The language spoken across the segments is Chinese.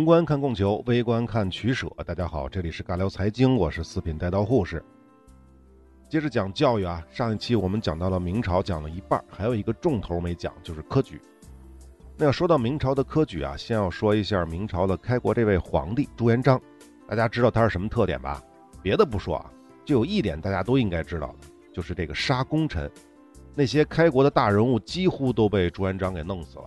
宏观看供求，微观看取舍。大家好，这里是尬聊财经，我是四品带刀护士。接着讲教育啊，上一期我们讲到了明朝，讲了一半，还有一个重头没讲，就是科举。那要说到明朝的科举啊，先要说一下明朝的开国这位皇帝朱元璋。大家知道他是什么特点吧？别的不说啊，就有一点大家都应该知道的，就是这个杀功臣。那些开国的大人物几乎都被朱元璋给弄死了。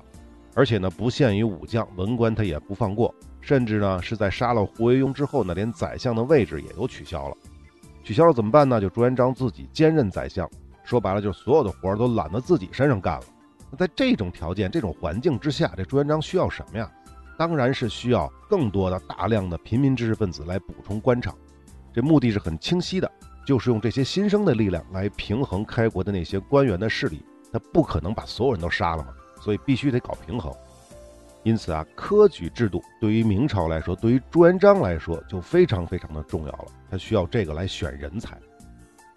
而且呢，不限于武将，文官他也不放过，甚至呢是在杀了胡惟庸之后呢，连宰相的位置也都取消了。取消了怎么办呢？就朱元璋自己兼任宰相，说白了就是所有的活儿都揽到自己身上干了。那在这种条件、这种环境之下，这朱元璋需要什么呀？当然是需要更多的、大量的平民知识分子来补充官场。这目的是很清晰的，就是用这些新生的力量来平衡开国的那些官员的势力。他不可能把所有人都杀了嘛。所以必须得搞平衡，因此啊，科举制度对于明朝来说，对于朱元璋来说就非常非常的重要了。他需要这个来选人才。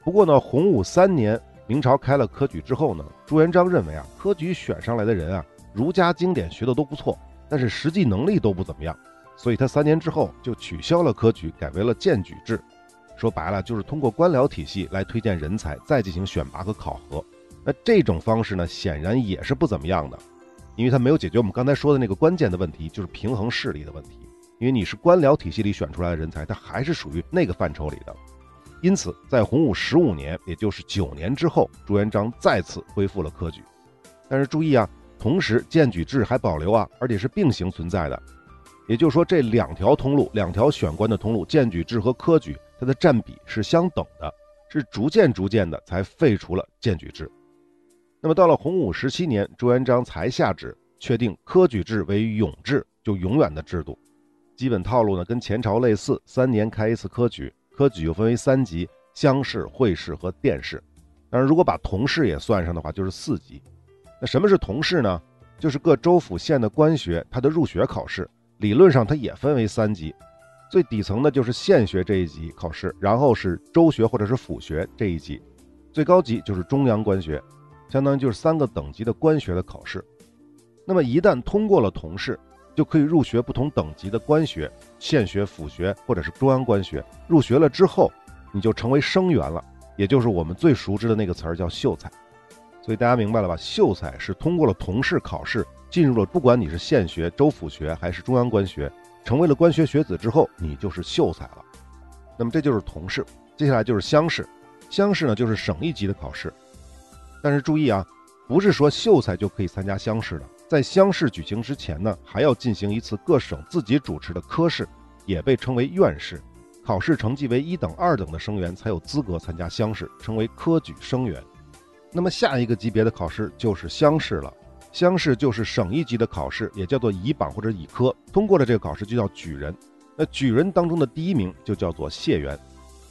不过呢，洪武三年，明朝开了科举之后呢，朱元璋认为啊，科举选上来的人啊，儒家经典学的都不错，但是实际能力都不怎么样，所以他三年之后就取消了科举，改为了荐举制。说白了，就是通过官僚体系来推荐人才，再进行选拔和考核。那这种方式呢，显然也是不怎么样的，因为它没有解决我们刚才说的那个关键的问题，就是平衡势力的问题。因为你是官僚体系里选出来的人才，他还是属于那个范畴里的。因此，在洪武十五年，也就是九年之后，朱元璋再次恢复了科举。但是注意啊，同时荐举制还保留啊，而且是并行存在的。也就是说，这两条通路，两条选官的通路，荐举制和科举，它的占比是相等的，是逐渐逐渐的才废除了荐举制。那么到了洪武十七年，朱元璋才下旨确定科举制为永制，就永远的制度。基本套路呢跟前朝类似，三年开一次科举，科举又分为三级：乡试、会试和殿试。当然，如果把同试也算上的话，就是四级。那什么是同试呢？就是各州府县的官学，它的入学考试，理论上它也分为三级。最底层的就是县学这一级考试，然后是州学或者是府学这一级，最高级就是中央官学。相当于就是三个等级的官学的考试，那么一旦通过了同试，就可以入学不同等级的官学、县学、府学或者是中央官学。入学了之后，你就成为生员了，也就是我们最熟知的那个词儿叫秀才。所以大家明白了吧？秀才是通过了同试考试，进入了不管你是县学、州府学还是中央官学，成为了官学学子之后，你就是秀才了。那么这就是同试，接下来就是乡试。乡试呢，就是省一级的考试。但是注意啊，不是说秀才就可以参加乡试的，在乡试举行之前呢，还要进行一次各省自己主持的科试，也被称为院试。考试成绩为一等、二等的生员才有资格参加乡试，称为科举生员。那么下一个级别的考试就是乡试了，乡试就是省一级的考试，也叫做乙榜或者乙科。通过了这个考试就叫举人。那举人当中的第一名就叫做解元。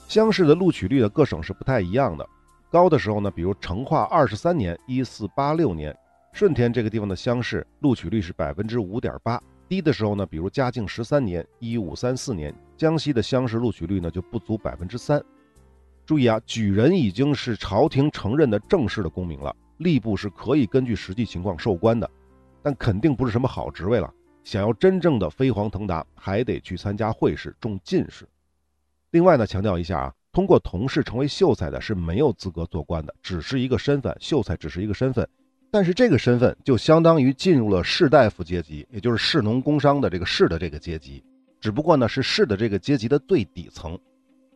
乡试的录取率的各省是不太一样的。高的时候呢，比如成化二十三年（一四八六年），顺天这个地方的乡试录取率是百分之五点八；低的时候呢，比如嘉靖十三年（一五三四年），江西的乡试录取率呢就不足百分之三。注意啊，举人已经是朝廷承认的正式的功名了，吏部是可以根据实际情况授官的，但肯定不是什么好职位了。想要真正的飞黄腾达，还得去参加会试，中进士。另外呢，强调一下啊。通过同事成为秀才的是没有资格做官的，只是一个身份，秀才只是一个身份，但是这个身份就相当于进入了士大夫阶级，也就是士农工商的这个士的这个阶级，只不过呢是士的这个阶级的最底层。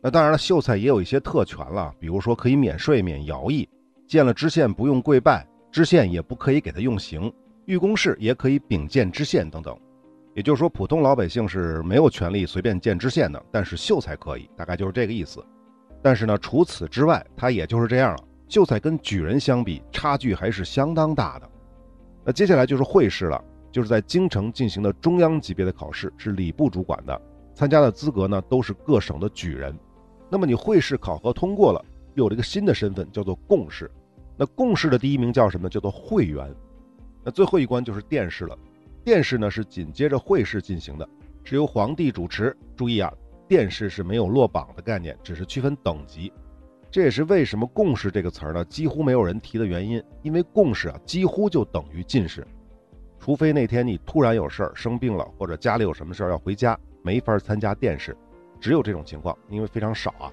那当然了，秀才也有一些特权了，比如说可以免税、免徭役，见了知县不用跪拜，知县也不可以给他用刑，御公事也可以秉见知县等等。也就是说，普通老百姓是没有权利随便见知县的，但是秀才可以，大概就是这个意思。但是呢，除此之外，他也就是这样了。秀才跟举人相比，差距还是相当大的。那接下来就是会试了，就是在京城进行的中央级别的考试，是礼部主管的。参加的资格呢，都是各省的举人。那么你会试考核通过了，有了一个新的身份，叫做贡士。那贡士的第一名叫什么？叫做会员。那最后一关就是殿试了。殿试呢是紧接着会试进行的，是由皇帝主持。注意啊。殿试是没有落榜的概念，只是区分等级。这也是为什么“贡士”这个词儿呢，几乎没有人提的原因。因为贡士啊，几乎就等于进士。除非那天你突然有事儿生病了，或者家里有什么事儿要回家，没法参加殿试，只有这种情况，因为非常少啊。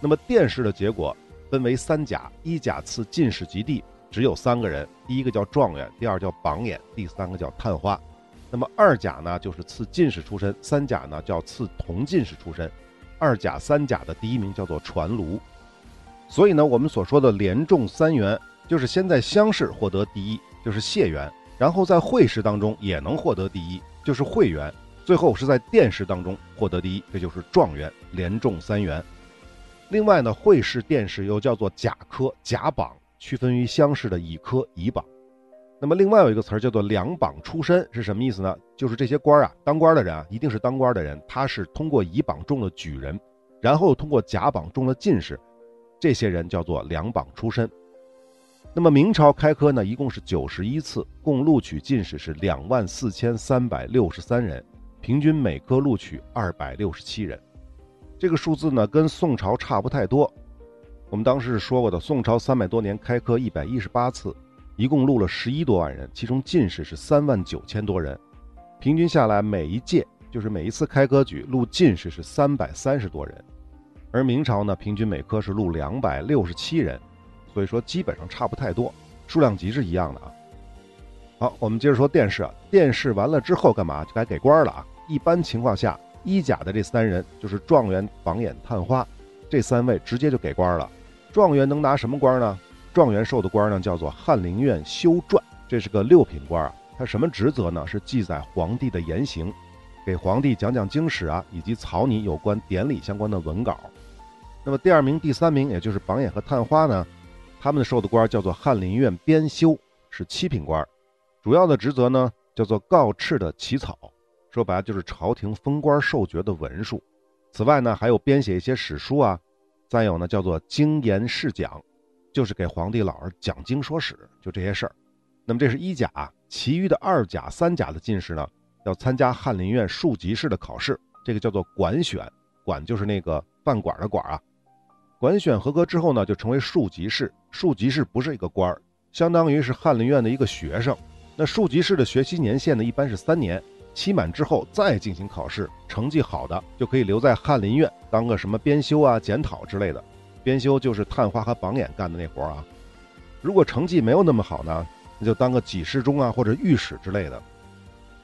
那么殿试的结果分为三甲，一甲赐进士及第，只有三个人，第一个叫状元，第二叫榜眼，第三个叫探花。那么二甲呢，就是赐进士出身；三甲呢，叫赐同进士出身。二甲、三甲的第一名叫做传卢。所以呢，我们所说的连中三元，就是先在乡试获得第一，就是解元，然后在会试当中也能获得第一，就是会元，最后是在殿试当中获得第一，这就是状元，连中三元。另外呢，会试、殿试又叫做甲科、甲榜，区分于乡试的乙科、乙榜。那么另外有一个词儿叫做两榜出身是什么意思呢？就是这些官啊，当官的人啊，一定是当官的人，他是通过乙榜中了举人，然后通过甲榜中了进士，这些人叫做两榜出身。那么明朝开科呢，一共是九十一次，共录取进士是两万四千三百六十三人，平均每科录取二百六十七人。这个数字呢，跟宋朝差不太多。我们当时是说过的，宋朝三百多年开科一百一十八次。一共录了十一多万人，其中进士是三万九千多人，平均下来每一届就是每一次开科举录进士是三百三十多人，而明朝呢，平均每科是录两百六十七人，所以说基本上差不太多，数量级是一样的啊。好，我们接着说殿试啊，殿试完了之后干嘛？就该给官了啊。一般情况下，一甲的这三人就是状元、榜眼、探花，这三位直接就给官了。状元能拿什么官呢？状元授的官呢，叫做翰林院修撰，这是个六品官啊。他什么职责呢？是记载皇帝的言行，给皇帝讲讲经史啊，以及草拟有关典礼相关的文稿。那么第二名、第三名，也就是榜眼和探花呢，他们授的官叫做翰林院编修，是七品官。主要的职责呢，叫做告敕的起草，说白了就是朝廷封官授爵的文书。此外呢，还有编写一些史书啊。再有呢，叫做经言试讲。就是给皇帝老儿讲经说史，就这些事儿。那么这是一甲，其余的二甲、三甲的进士呢，要参加翰林院庶吉士的考试，这个叫做管选。管就是那个饭馆的馆啊。管选合格之后呢，就成为庶吉士。庶吉士不是一个官儿，相当于是翰林院的一个学生。那庶吉士的学习年限呢，一般是三年，期满之后再进行考试，成绩好的就可以留在翰林院当个什么编修啊、检讨之类的。编修就是探花和榜眼干的那活啊，如果成绩没有那么好呢，那就当个给事中啊或者御史之类的。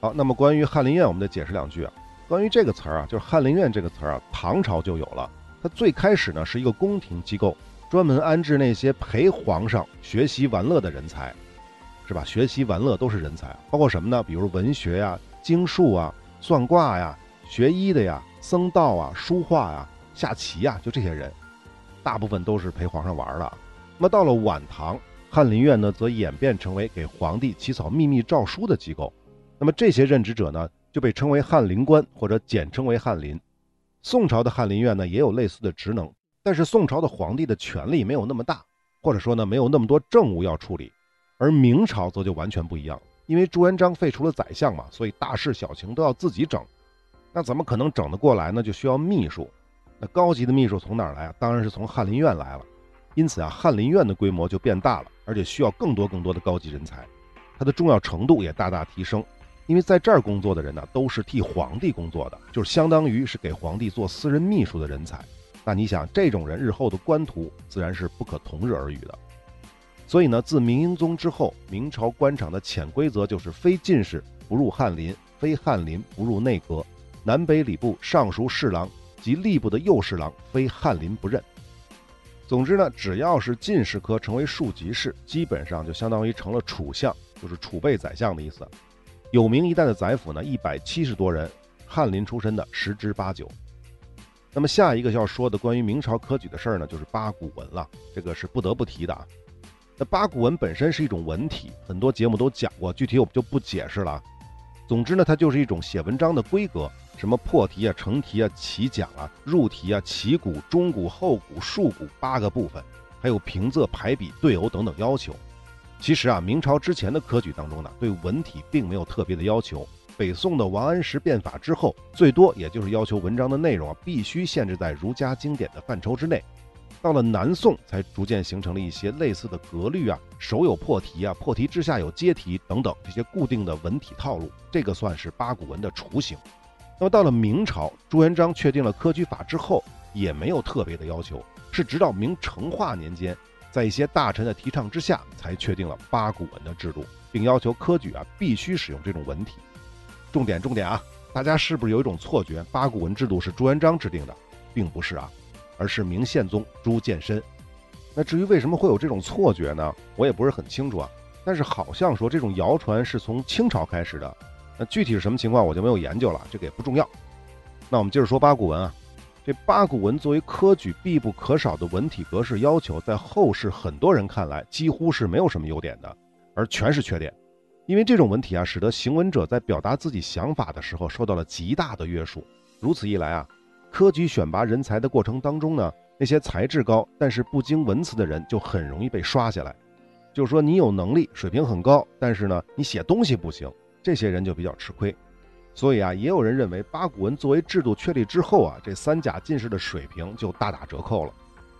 好，那么关于翰林院，我们得解释两句啊。关于这个词儿啊，就是翰林院这个词儿啊，唐朝就有了。它最开始呢是一个宫廷机构，专门安置那些陪皇上学习玩乐的人才，是吧？学习玩乐都是人才，包括什么呢？比如文学呀、经术啊、算卦呀、学医的呀、僧道啊、书画呀、下棋呀，就这些人。大部分都是陪皇上玩的。那么到了晚唐，翰林院呢则演变成为给皇帝起草秘密诏书的机构。那么这些任职者呢就被称为翰林官，或者简称为翰林。宋朝的翰林院呢也有类似的职能，但是宋朝的皇帝的权力没有那么大，或者说呢没有那么多政务要处理。而明朝则就完全不一样，因为朱元璋废除了宰相嘛，所以大事小情都要自己整。那怎么可能整得过来呢？就需要秘书。那高级的秘书从哪儿来啊？当然是从翰林院来了。因此啊，翰林院的规模就变大了，而且需要更多更多的高级人才，它的重要程度也大大提升。因为在这儿工作的人呢，都是替皇帝工作的，就是相当于是给皇帝做私人秘书的人才。那你想，这种人日后的官途自然是不可同日而语的。所以呢，自明英宗之后，明朝官场的潜规则就是：非进士不入翰林，非翰林不入内阁，南北礼部尚书侍郎。及吏部的右侍郎非翰林不任。总之呢，只要是进士科成为庶吉士，基本上就相当于成了储相，就是储备宰相的意思。有名一代的宰辅呢，一百七十多人，翰林出身的十之八九。那么下一个要说的关于明朝科举的事儿呢，就是八股文了。这个是不得不提的啊。那八股文本身是一种文体，很多节目都讲过，具体我们就不解释了。总之呢，它就是一种写文章的规格。什么破题啊、成题啊、起讲啊、入题啊、起鼓、中鼓、后鼓、竖鼓八个部分，还有平仄、排比、对偶等等要求。其实啊，明朝之前的科举当中呢，对文体并没有特别的要求。北宋的王安石变法之后，最多也就是要求文章的内容啊，必须限制在儒家经典的范畴之内。到了南宋才逐渐形成了一些类似的格律啊，手有破题啊，破题之下有阶题等等这些固定的文体套路，这个算是八股文的雏形。那么到了明朝，朱元璋确定了科举法之后，也没有特别的要求，是直到明成化年间，在一些大臣的提倡之下，才确定了八股文的制度，并要求科举啊必须使用这种文体。重点重点啊！大家是不是有一种错觉，八股文制度是朱元璋制定的，并不是啊，而是明宪宗朱见深。那至于为什么会有这种错觉呢？我也不是很清楚啊。但是好像说这种谣传是从清朝开始的。那具体是什么情况，我就没有研究了，这个也不重要。那我们接着说八股文啊，这八股文作为科举必不可少的文体格式要求，在后世很多人看来几乎是没有什么优点的，而全是缺点。因为这种文体啊，使得行文者在表达自己想法的时候受到了极大的约束。如此一来啊，科举选拔人才的过程当中呢，那些才智高但是不经文辞的人就很容易被刷下来。就是说，你有能力，水平很高，但是呢，你写东西不行。这些人就比较吃亏，所以啊，也有人认为八股文作为制度确立之后啊，这三甲进士的水平就大打折扣了。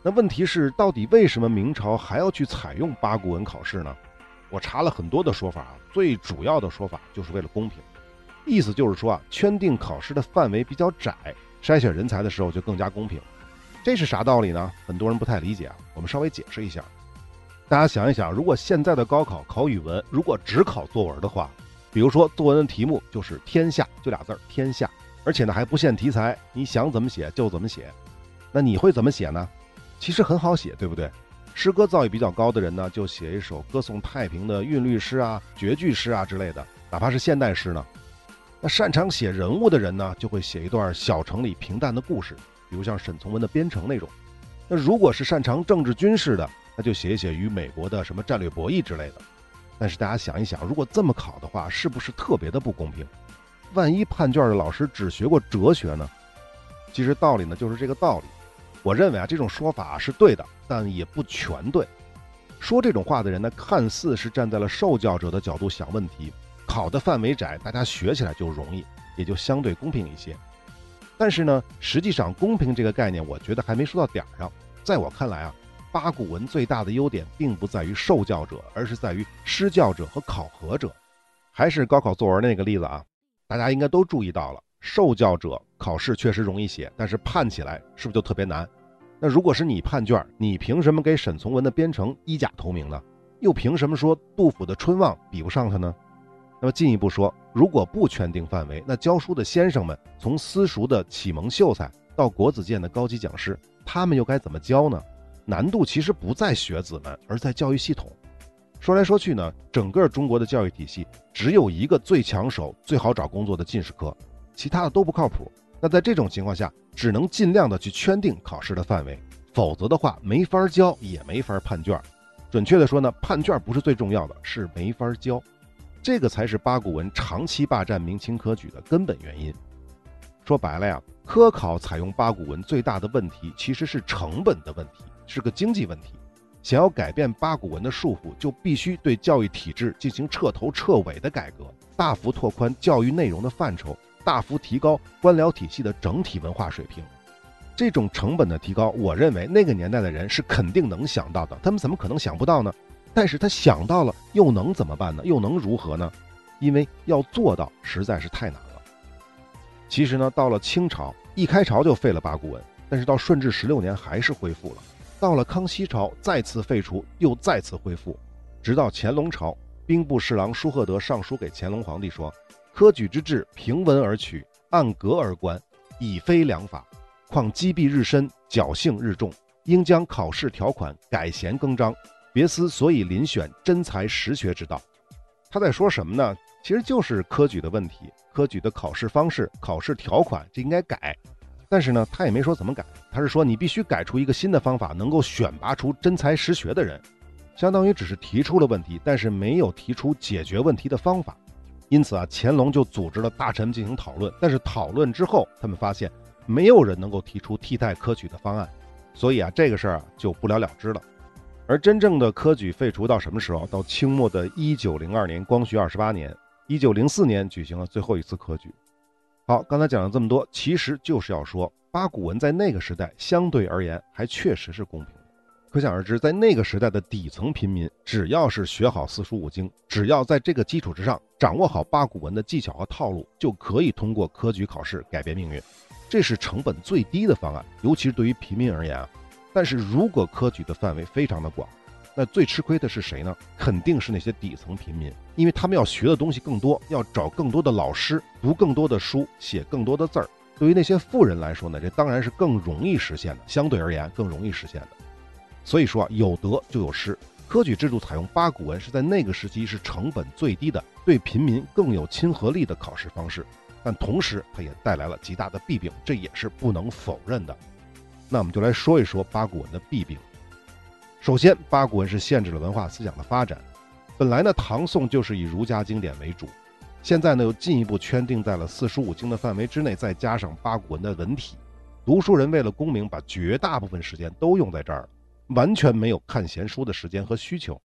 那问题是，到底为什么明朝还要去采用八股文考试呢？我查了很多的说法啊，最主要的说法就是为了公平，意思就是说啊，圈定考试的范围比较窄，筛选人才的时候就更加公平。这是啥道理呢？很多人不太理解啊，我们稍微解释一下。大家想一想，如果现在的高考考语文，如果只考作文的话，比如说作文的题目就是“天下”就俩字儿“天下”，而且呢还不限题材，你想怎么写就怎么写。那你会怎么写呢？其实很好写，对不对？诗歌造诣比较高的人呢，就写一首歌颂太平的韵律诗啊、绝句诗啊之类的，哪怕是现代诗呢。那擅长写人物的人呢，就会写一段小城里平淡的故事，比如像沈从文的《边城》那种。那如果是擅长政治军事的，那就写一写与美国的什么战略博弈之类的。但是大家想一想，如果这么考的话，是不是特别的不公平？万一判卷的老师只学过哲学呢？其实道理呢就是这个道理。我认为啊，这种说法是对的，但也不全对。说这种话的人呢，看似是站在了受教者的角度想问题，考的范围窄，大家学起来就容易，也就相对公平一些。但是呢，实际上公平这个概念，我觉得还没说到点儿上。在我看来啊。八股文最大的优点，并不在于受教者，而是在于施教者和考核者。还是高考作文那个例子啊，大家应该都注意到了，受教者考试确实容易写，但是判起来是不是就特别难？那如果是你判卷，你凭什么给沈从文的《边城》一甲投名呢？又凭什么说杜甫的《春望》比不上他呢？那么进一步说，如果不圈定范围，那教书的先生们，从私塾的启蒙秀才到国子监的高级讲师，他们又该怎么教呢？难度其实不在学子们，而在教育系统。说来说去呢，整个中国的教育体系只有一个最抢手、最好找工作的进士科，其他的都不靠谱。那在这种情况下，只能尽量的去圈定考试的范围，否则的话没法教，也没法判卷。准确的说呢，判卷不是最重要的，是没法教。这个才是八股文长期霸占明清科举的根本原因。说白了呀，科考采用八股文最大的问题其实是成本的问题。是个经济问题，想要改变八股文的束缚，就必须对教育体制进行彻头彻尾的改革，大幅拓宽教育内容的范畴，大幅提高官僚体系的整体文化水平。这种成本的提高，我认为那个年代的人是肯定能想到的，他们怎么可能想不到呢？但是他想到了，又能怎么办呢？又能如何呢？因为要做到实在是太难了。其实呢，到了清朝一开朝就废了八股文，但是到顺治十六年还是恢复了。到了康熙朝，再次废除，又再次恢复，直到乾隆朝，兵部侍郎舒赫德上书给乾隆皇帝说：“科举之制，平文而取，按格而观，已非良法。况积弊日深，侥幸日重，应将考试条款改弦更张，别思所以遴选真才实学之道。”他在说什么呢？其实就是科举的问题，科举的考试方式、考试条款，这应该改。但是呢，他也没说怎么改，他是说你必须改出一个新的方法，能够选拔出真才实学的人，相当于只是提出了问题，但是没有提出解决问题的方法。因此啊，乾隆就组织了大臣进行讨论，但是讨论之后，他们发现没有人能够提出替代科举的方案，所以啊，这个事儿就不了了之了。而真正的科举废除到什么时候？到清末的一九零二年，光绪二十八年，一九零四年举行了最后一次科举。好，刚才讲了这么多，其实就是要说八股文在那个时代相对而言还确实是公平的。可想而知，在那个时代的底层平民，只要是学好四书五经，只要在这个基础之上掌握好八股文的技巧和套路，就可以通过科举考试改变命运。这是成本最低的方案，尤其是对于平民而言啊。但是如果科举的范围非常的广，那最吃亏的是谁呢？肯定是那些底层平民，因为他们要学的东西更多，要找更多的老师，读更多的书，写更多的字儿。对于那些富人来说呢，这当然是更容易实现的，相对而言更容易实现的。所以说啊，有得就有失。科举制度采用八股文是在那个时期是成本最低的，对平民更有亲和力的考试方式，但同时它也带来了极大的弊病，这也是不能否认的。那我们就来说一说八股文的弊病。首先，八股文是限制了文化思想的发展。本来呢，唐宋就是以儒家经典为主，现在呢又进一步圈定在了四书五经的范围之内，再加上八股文的文体，读书人为了功名，把绝大部分时间都用在这儿了，完全没有看闲书的时间和需求。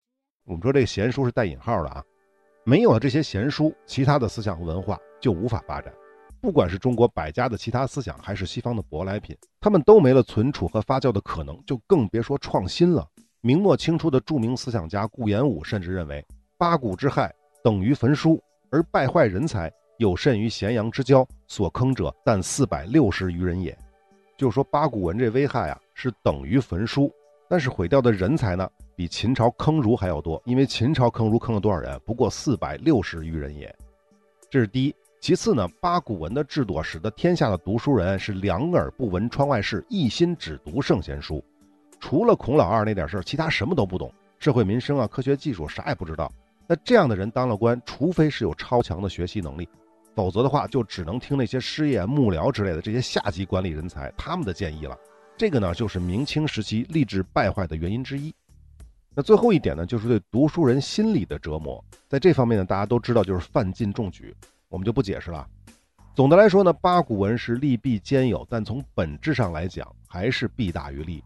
我们说这个闲书是带引号的啊，没有了这些闲书，其他的思想和文化就无法发展。不管是中国百家的其他思想，还是西方的舶来品，他们都没了存储和发酵的可能，就更别说创新了。明末清初的著名思想家顾炎武甚至认为，八股之害等于焚书，而败坏人才有甚于咸阳之交，所坑者但四百六十余人也。就是说，八股文这危害啊，是等于焚书，但是毁掉的人才呢，比秦朝坑儒还要多。因为秦朝坑儒坑了多少人？不过四百六十余人也。这是第一。其次呢，八股文的制度使得天下的读书人是两耳不闻窗外事，一心只读圣贤书。除了孔老二那点事儿，其他什么都不懂，社会民生啊、科学技术啥也不知道。那这样的人当了官，除非是有超强的学习能力，否则的话就只能听那些师爷、幕僚之类的这些下级管理人才他们的建议了。这个呢，就是明清时期吏治败坏的原因之一。那最后一点呢，就是对读书人心理的折磨。在这方面呢，大家都知道就是犯禁中举，我们就不解释了。总的来说呢，八股文是利弊兼有，但从本质上来讲，还是弊大于利。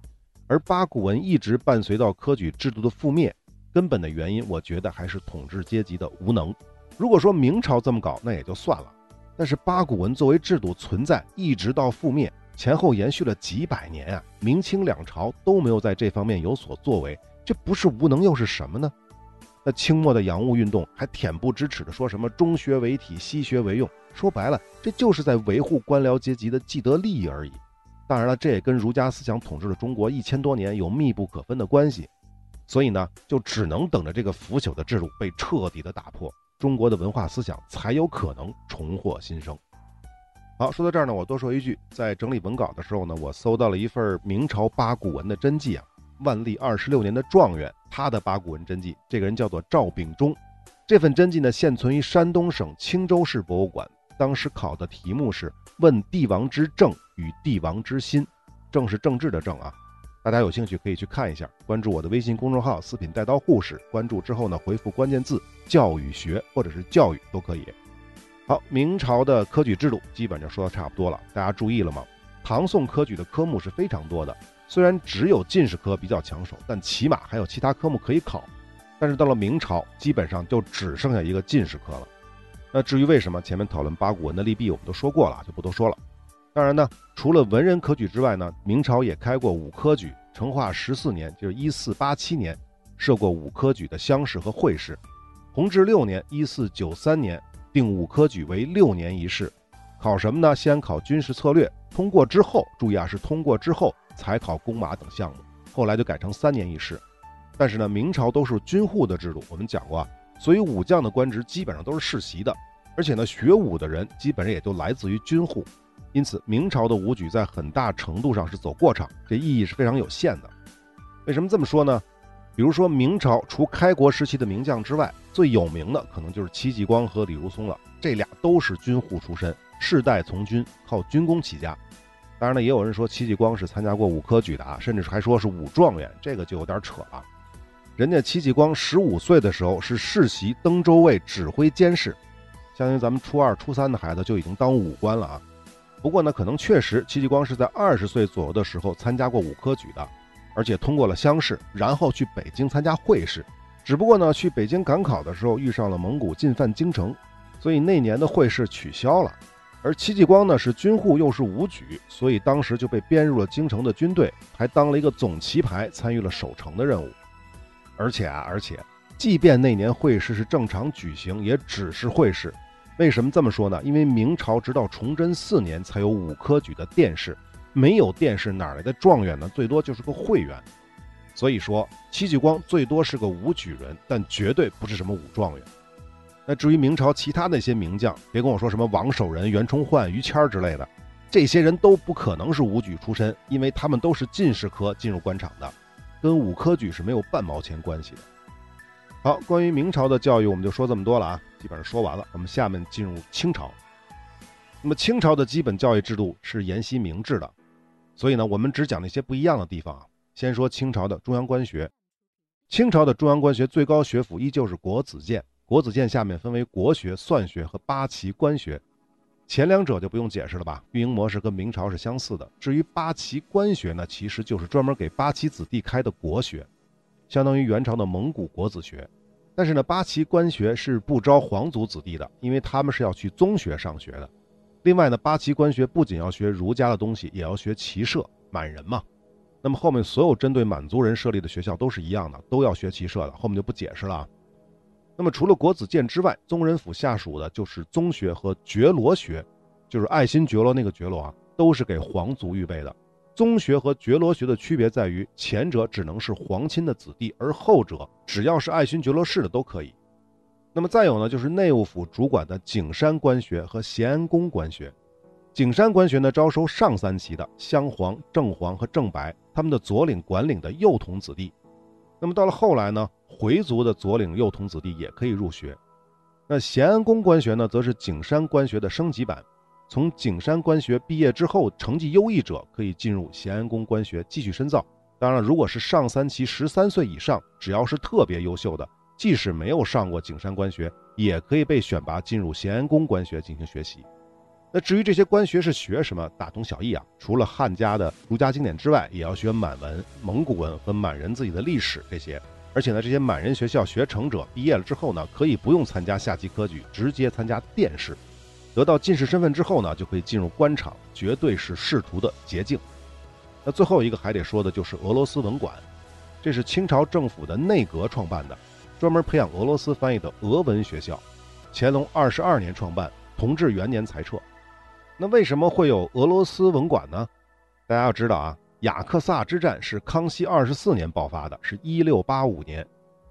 而八股文一直伴随到科举制度的覆灭，根本的原因，我觉得还是统治阶级的无能。如果说明朝这么搞，那也就算了。但是八股文作为制度存在，一直到覆灭前后延续了几百年啊，明清两朝都没有在这方面有所作为，这不是无能又是什么呢？那清末的洋务运动还恬不知耻地说什么中学为体，西学为用，说白了，这就是在维护官僚阶级的既得利益而已。当然了，这也跟儒家思想统治了中国一千多年有密不可分的关系，所以呢，就只能等着这个腐朽的制度被彻底的打破，中国的文化思想才有可能重获新生。好，说到这儿呢，我多说一句，在整理文稿的时候呢，我搜到了一份明朝八股文的真迹啊，万历二十六年的状元他的八股文真迹，这个人叫做赵秉忠，这份真迹呢现存于山东省青州市博物馆。当时考的题目是问帝王之政与帝王之心，政是政治的政啊，大家有兴趣可以去看一下，关注我的微信公众号“四品带刀护士”，关注之后呢，回复关键字“教育学”或者是“教育”都可以。好，明朝的科举制度基本就说的差不多了，大家注意了吗？唐宋科举的科目是非常多的，虽然只有进士科比较抢手，但起码还有其他科目可以考。但是到了明朝，基本上就只剩下一个进士科了。那至于为什么前面讨论八股文的利弊，我们都说过了，就不多说了。当然呢，除了文人科举之外呢，明朝也开过武科举。成化十四年，就是一四八七年，设过武科举的乡试和会试。弘治六年，一四九三年，定武科举为六年一试，考什么呢？先考军事策略，通过之后，注意啊，是通过之后才考弓马等项目。后来就改成三年一试。但是呢，明朝都是军户的制度，我们讲过。所以武将的官职基本上都是世袭的，而且呢，学武的人基本上也都来自于军户，因此明朝的武举在很大程度上是走过场，这意义是非常有限的。为什么这么说呢？比如说明朝除开国时期的名将之外，最有名的可能就是戚继光和李如松了，这俩都是军户出身，世代从军，靠军功起家。当然呢，也有人说戚继光是参加过武科举的啊，甚至还说是武状元，这个就有点扯了。人家戚继光十五岁的时候是世袭登州卫指挥监事，相当于咱们初二、初三的孩子就已经当武官了啊。不过呢，可能确实戚继光是在二十岁左右的时候参加过武科举的，而且通过了乡试，然后去北京参加会试。只不过呢，去北京赶考的时候遇上了蒙古进犯京城，所以那年的会试取消了。而戚继光呢是军户又是武举，所以当时就被编入了京城的军队，还当了一个总旗牌，参与了守城的任务。而且啊，而且，即便那年会试是正常举行，也只是会试。为什么这么说呢？因为明朝直到崇祯四年才有武科举的殿试，没有殿试哪来的状元呢？最多就是个会员。所以说，戚继光最多是个武举人，但绝对不是什么武状元。那至于明朝其他那些名将，别跟我说什么王守仁、袁崇焕、于谦之类的，这些人都不可能是武举出身，因为他们都是进士科进入官场的，跟武科举是没有半毛钱关系的。好，关于明朝的教育我们就说这么多了啊，基本上说完了。我们下面进入清朝。那么清朝的基本教育制度是沿袭明制的，所以呢，我们只讲那些不一样的地方啊。先说清朝的中央官学，清朝的中央官学最高学府依旧是国子监。国子监下面分为国学、算学和八旗官学，前两者就不用解释了吧？运营模式跟明朝是相似的。至于八旗官学呢，其实就是专门给八旗子弟开的国学，相当于元朝的蒙古国子学。但是呢，八旗官学是不招皇族子弟的，因为他们是要去宗学上学的。另外呢，八旗官学不仅要学儒家的东西，也要学骑射，满人嘛。那么后面所有针对满族人设立的学校都是一样的，都要学骑射的，后面就不解释了。那么除了国子监之外，宗人府下属的就是宗学和觉罗学，就是爱新觉罗那个觉罗啊，都是给皇族预备的。宗学和觉罗学的区别在于，前者只能是皇亲的子弟，而后者只要是爱新觉罗氏的都可以。那么再有呢，就是内务府主管的景山官学和咸安宫官学。景山官学呢，招收上三旗的镶黄、正黄和正白，他们的左领、管领的幼童子弟。那么到了后来呢？回族的左领右童子弟也可以入学，那咸安宫官学呢，则是景山官学的升级版。从景山官学毕业之后，成绩优异者可以进入咸安宫官学继续深造。当然了，如果是上三旗十三岁以上，只要是特别优秀的，即使没有上过景山官学，也可以被选拔进入咸安宫官学进行学习。那至于这些官学是学什么，大同小异啊。除了汉家的儒家经典之外，也要学满文、蒙古文和满人自己的历史这些。而且呢，这些满人学校学成者毕业了之后呢，可以不用参加下级科举，直接参加殿试，得到进士身份之后呢，就可以进入官场，绝对是仕途的捷径。那最后一个还得说的就是俄罗斯文馆，这是清朝政府的内阁创办的，专门培养俄罗斯翻译的俄文学校。乾隆二十二年创办，同治元年裁撤。那为什么会有俄罗斯文馆呢？大家要知道啊。雅克萨之战是康熙二十四年爆发的，是一六八五年；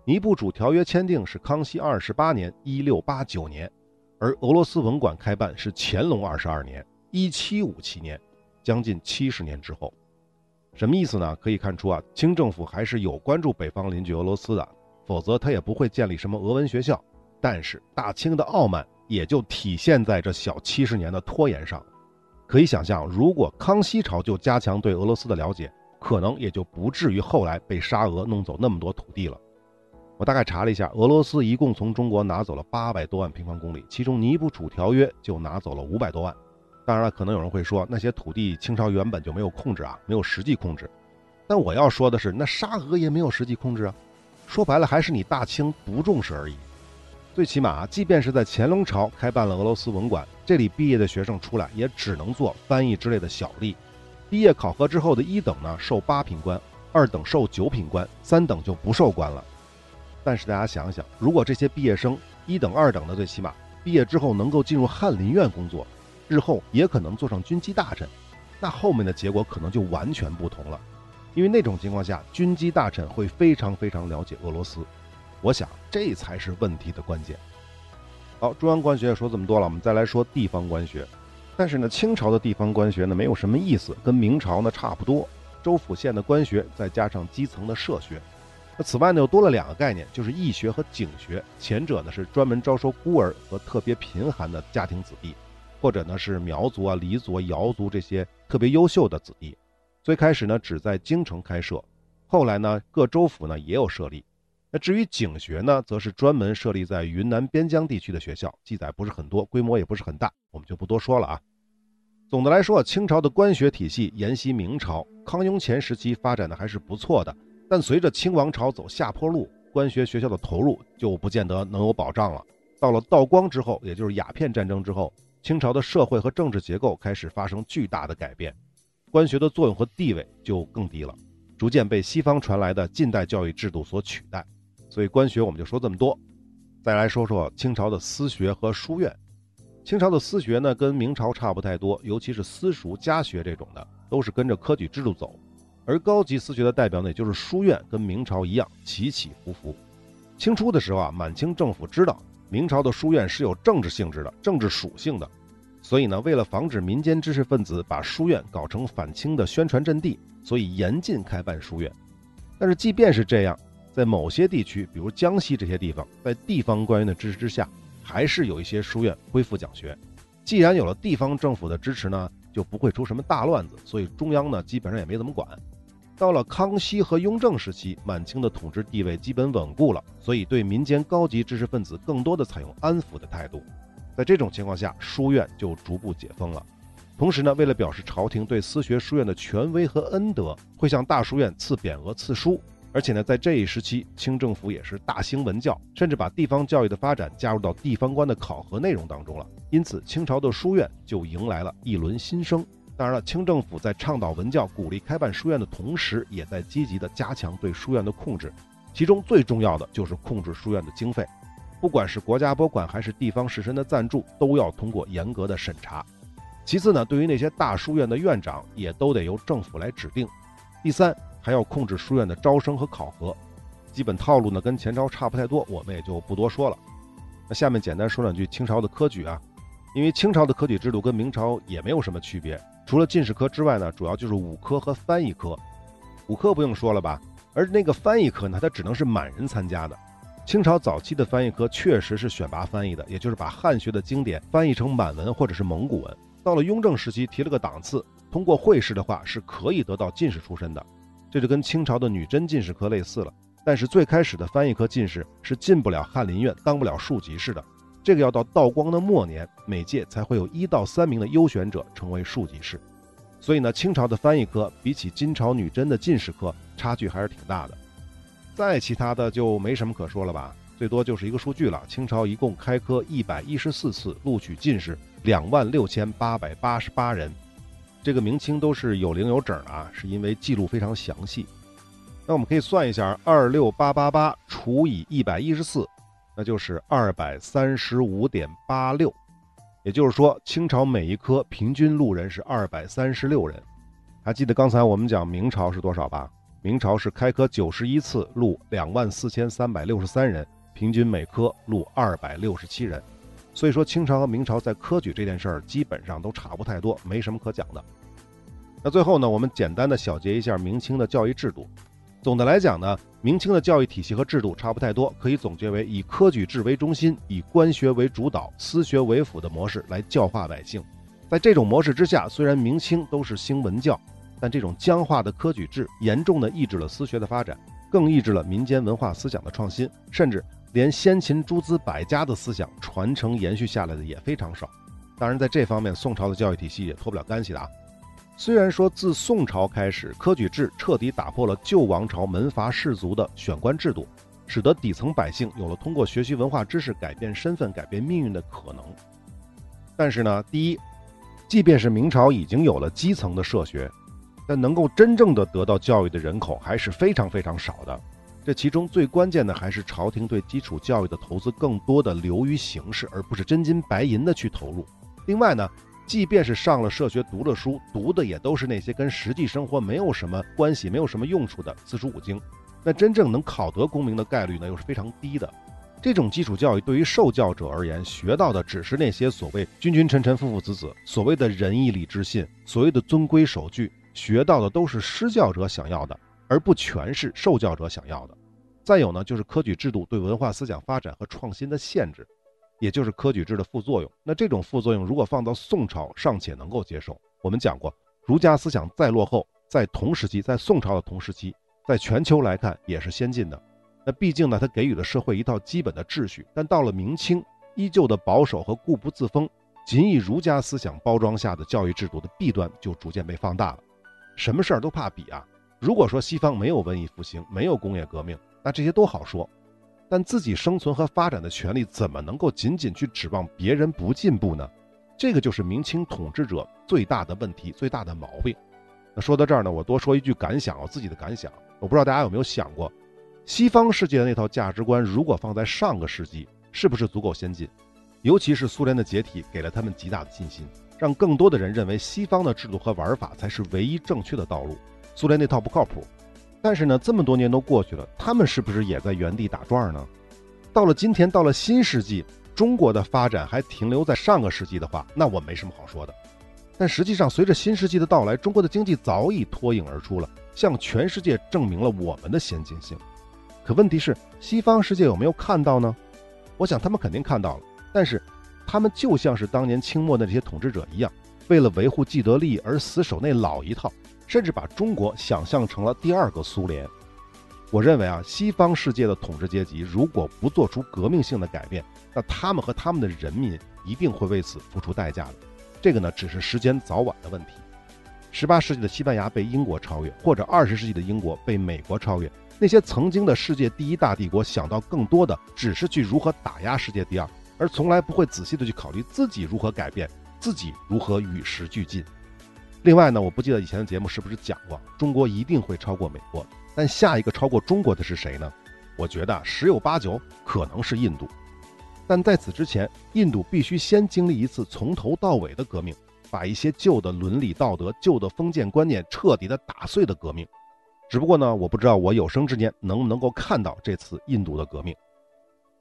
尼布楚条约签订是康熙二十八年，一六八九年；而俄罗斯文馆开办是乾隆二十二年，一七五七年，将近七十年之后。什么意思呢？可以看出啊，清政府还是有关注北方邻居俄罗斯的，否则他也不会建立什么俄文学校。但是大清的傲慢也就体现在这小七十年的拖延上。可以想象，如果康熙朝就加强对俄罗斯的了解，可能也就不至于后来被沙俄弄走那么多土地了。我大概查了一下，俄罗斯一共从中国拿走了八百多万平方公里，其中尼布楚条约就拿走了五百多万。当然了，可能有人会说，那些土地清朝原本就没有控制啊，没有实际控制。但我要说的是，那沙俄也没有实际控制啊。说白了，还是你大清不重视而已。最起码，即便是在乾隆朝开办了俄罗斯文馆，这里毕业的学生出来也只能做翻译之类的小吏。毕业考核之后的一等呢，授八品官；二等授九品官；三等就不授官了。但是大家想想，如果这些毕业生一等、二等的，最起码毕业之后能够进入翰林院工作，日后也可能做上军机大臣，那后面的结果可能就完全不同了。因为那种情况下，军机大臣会非常非常了解俄罗斯。我想，这才是问题的关键。好，中央官学说这么多了，我们再来说地方官学。但是呢，清朝的地方官学呢，没有什么意思，跟明朝呢差不多。州府县的官学，再加上基层的社学。那此外呢，又多了两个概念，就是义学和警学。前者呢是专门招收孤儿和特别贫寒的家庭子弟，或者呢是苗族啊、黎族、瑶族这些特别优秀的子弟。最开始呢只在京城开设，后来呢各州府呢也有设立。那至于警学呢，则是专门设立在云南边疆地区的学校，记载不是很多，规模也不是很大，我们就不多说了啊。总的来说，清朝的官学体系沿袭明朝，康雍乾时期发展的还是不错的。但随着清王朝走下坡路，官学学校的投入就不见得能有保障了。到了道光之后，也就是鸦片战争之后，清朝的社会和政治结构开始发生巨大的改变，官学的作用和地位就更低了，逐渐被西方传来的近代教育制度所取代。所以官学我们就说这么多，再来说说清朝的私学和书院。清朝的私学呢，跟明朝差不太多，尤其是私塾、家学这种的，都是跟着科举制度走。而高级私学的代表呢，也就是书院，跟明朝一样起起伏伏。清初的时候啊，满清政府知道明朝的书院是有政治性质的、政治属性的，所以呢，为了防止民间知识分子把书院搞成反清的宣传阵地，所以严禁开办书院。但是即便是这样，在某些地区，比如江西这些地方，在地方官员的支持之下，还是有一些书院恢复讲学。既然有了地方政府的支持呢，就不会出什么大乱子，所以中央呢基本上也没怎么管。到了康熙和雍正时期，满清的统治地位基本稳固了，所以对民间高级知识分子更多的采用安抚的态度。在这种情况下，书院就逐步解封了。同时呢，为了表示朝廷对私学书院的权威和恩德，会向大书院赐匾额、赐书。而且呢，在这一时期，清政府也是大兴文教，甚至把地方教育的发展加入到地方官的考核内容当中了。因此，清朝的书院就迎来了一轮新生。当然了，清政府在倡导文教、鼓励开办书院的同时，也在积极地加强对书院的控制。其中最重要的就是控制书院的经费，不管是国家拨款还是地方士绅的赞助，都要通过严格的审查。其次呢，对于那些大书院的院长，也都得由政府来指定。第三，还要控制书院的招生和考核。基本套路呢，跟前朝差不太多，我们也就不多说了。那下面简单说两句清朝的科举啊，因为清朝的科举制度跟明朝也没有什么区别。除了进士科之外呢，主要就是武科和翻译科。武科不用说了吧，而那个翻译科呢，它只能是满人参加的。清朝早期的翻译科确实是选拔翻译的，也就是把汉学的经典翻译成满文或者是蒙古文。到了雍正时期，提了个档次，通过会试的话是可以得到进士出身的。这就跟清朝的女真进士科类似了。但是最开始的翻译科进士是进不了翰林院，当不了庶吉士的。这个要到道光的末年，每届才会有一到三名的优选者成为庶吉士，所以呢，清朝的翻译科比起金朝女真的进士科差距还是挺大的。再其他的就没什么可说了吧，最多就是一个数据了：清朝一共开科一百一十四次，录取进士两万六千八百八十八人。这个明清都是有零有整的啊，是因为记录非常详细。那我们可以算一下，二六八八八除以一百一十四。那就是二百三十五点八六，也就是说，清朝每一科平均录人是二百三十六人。还记得刚才我们讲明朝是多少吧？明朝是开科九十一次，录两万四千三百六十三人，平均每科录二百六十七人。所以说，清朝和明朝在科举这件事儿基本上都差不太多，没什么可讲的。那最后呢，我们简单的小结一下明清的教育制度。总的来讲呢，明清的教育体系和制度差不太多，可以总结为以科举制为中心，以官学为主导，私学为辅的模式来教化百姓。在这种模式之下，虽然明清都是兴文教，但这种僵化的科举制严重的抑制了私学的发展，更抑制了民间文化思想的创新，甚至连先秦诸子百家的思想传承延续下来的也非常少。当然，在这方面，宋朝的教育体系也脱不了干系的啊。虽然说自宋朝开始，科举制彻底打破了旧王朝门阀士族的选官制度，使得底层百姓有了通过学习文化知识改变身份、改变命运的可能。但是呢，第一，即便是明朝已经有了基层的社学，但能够真正的得到教育的人口还是非常非常少的。这其中最关键的还是朝廷对基础教育的投资更多的流于形式，而不是真金白银的去投入。另外呢。即便是上了社学读了书，读的也都是那些跟实际生活没有什么关系、没有什么用处的四书五经，那真正能考得功名的概率呢，又是非常低的。这种基础教育对于受教者而言，学到的只是那些所谓君君臣臣、父父子子，所谓的仁义礼智信，所谓的遵规守矩，学到的都是施教者想要的，而不全是受教者想要的。再有呢，就是科举制度对文化思想发展和创新的限制。也就是科举制的副作用。那这种副作用如果放到宋朝尚且能够接受。我们讲过，儒家思想再落后，在同时期，在宋朝的同时期，在全球来看也是先进的。那毕竟呢，它给予了社会一套基本的秩序。但到了明清，依旧的保守和固步自封，仅以儒家思想包装下的教育制度的弊端就逐渐被放大了。什么事儿都怕比啊！如果说西方没有文艺复兴，没有工业革命，那这些都好说。但自己生存和发展的权利，怎么能够仅仅去指望别人不进步呢？这个就是明清统治者最大的问题、最大的毛病。那说到这儿呢，我多说一句感想，我自己的感想。我不知道大家有没有想过，西方世界的那套价值观，如果放在上个世纪，是不是足够先进？尤其是苏联的解体，给了他们极大的信心，让更多的人认为西方的制度和玩法才是唯一正确的道路。苏联那套不靠谱。但是呢，这么多年都过去了，他们是不是也在原地打转呢？到了今天，到了新世纪。中国的发展还停留在上个世纪的话，那我没什么好说的。但实际上，随着新世纪的到来，中国的经济早已脱颖而出了，向全世界证明了我们的先进性。可问题是，西方世界有没有看到呢？我想他们肯定看到了，但是他们就像是当年清末的这些统治者一样，为了维护既得利益而死守那老一套，甚至把中国想象成了第二个苏联。我认为啊，西方世界的统治阶级如果不做出革命性的改变，那他们和他们的人民一定会为此付出代价的。这个呢，只是时间早晚的问题。十八世纪的西班牙被英国超越，或者二十世纪的英国被美国超越，那些曾经的世界第一大帝国想到更多的只是去如何打压世界第二，而从来不会仔细的去考虑自己如何改变，自己如何与时俱进。另外呢，我不记得以前的节目是不是讲过，中国一定会超过美国。但下一个超过中国的是谁呢？我觉得十有八九可能是印度。但在此之前，印度必须先经历一次从头到尾的革命，把一些旧的伦理道德、旧的封建观念彻底的打碎的革命。只不过呢，我不知道我有生之年能不能够看到这次印度的革命。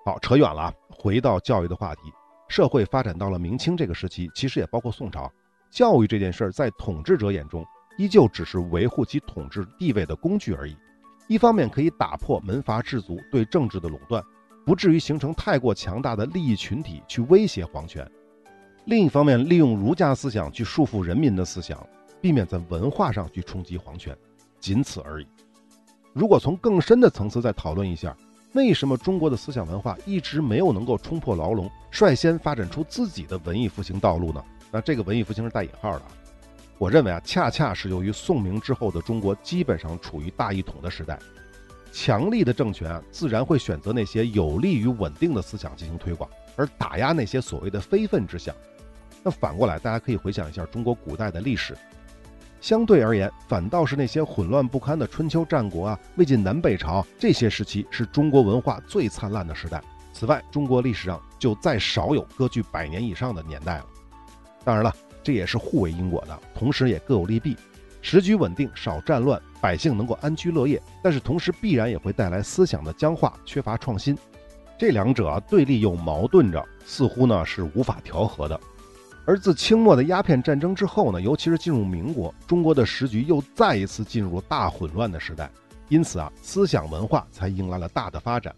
好，扯远了，回到教育的话题。社会发展到了明清这个时期，其实也包括宋朝，教育这件事儿在统治者眼中。依旧只是维护其统治地位的工具而已。一方面可以打破门阀士族对政治的垄断，不至于形成太过强大的利益群体去威胁皇权；另一方面，利用儒家思想去束缚人民的思想，避免在文化上去冲击皇权，仅此而已。如果从更深的层次再讨论一下，为什么中国的思想文化一直没有能够冲破牢笼，率先发展出自己的文艺复兴道路呢？那这个文艺复兴是带引号的。我认为啊，恰恰是由于宋明之后的中国基本上处于大一统的时代，强力的政权啊，自然会选择那些有利于稳定的思想进行推广，而打压那些所谓的非分之想。那反过来，大家可以回想一下中国古代的历史，相对而言，反倒是那些混乱不堪的春秋战国啊、魏晋南北朝这些时期，是中国文化最灿烂的时代。此外，中国历史上就再少有割据百年以上的年代了。当然了。这也是互为因果的，同时也各有利弊。时局稳定，少战乱，百姓能够安居乐业，但是同时必然也会带来思想的僵化，缺乏创新。这两者对立又矛盾着，似乎呢是无法调和的。而自清末的鸦片战争之后呢，尤其是进入民国，中国的时局又再一次进入大混乱的时代，因此啊，思想文化才迎来了大的发展。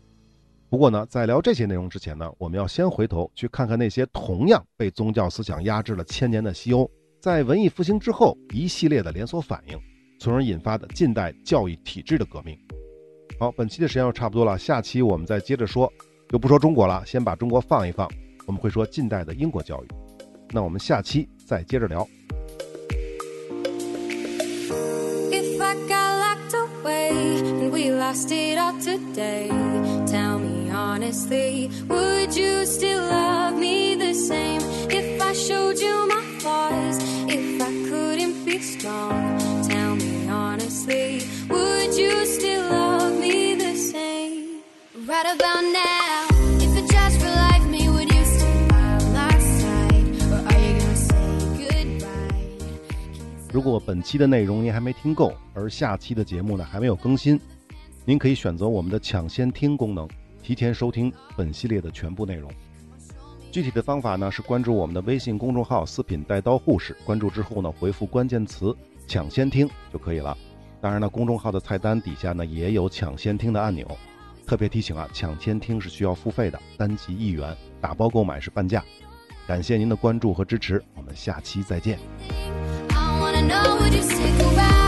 不过呢，在聊这些内容之前呢，我们要先回头去看看那些同样被宗教思想压制了千年的西欧，在文艺复兴之后一系列的连锁反应，从而引发的近代教育体制的革命。好，本期的时间就差不多了，下期我们再接着说，就不说中国了，先把中国放一放，我们会说近代的英国教育。那我们下期再接着聊。Honestly, would you still love me the same if I showed you my flaws? If I couldn't be strong, tell me honestly, would you still love me the same? Right about now, if it just for life me, would you stay by my side? Or are you gonna say goodbye? 如果本期的内容您还没听够，而下期的节目呢还没有更新，您可以选择我们的抢先听功能。提前收听本系列的全部内容。具体的方法呢是关注我们的微信公众号“四品带刀护士”，关注之后呢回复关键词“抢先听”就可以了。当然呢，公众号的菜单底下呢也有抢先听的按钮。特别提醒啊，抢先听是需要付费的，单集一元，打包购买是半价。感谢您的关注和支持，我们下期再见。I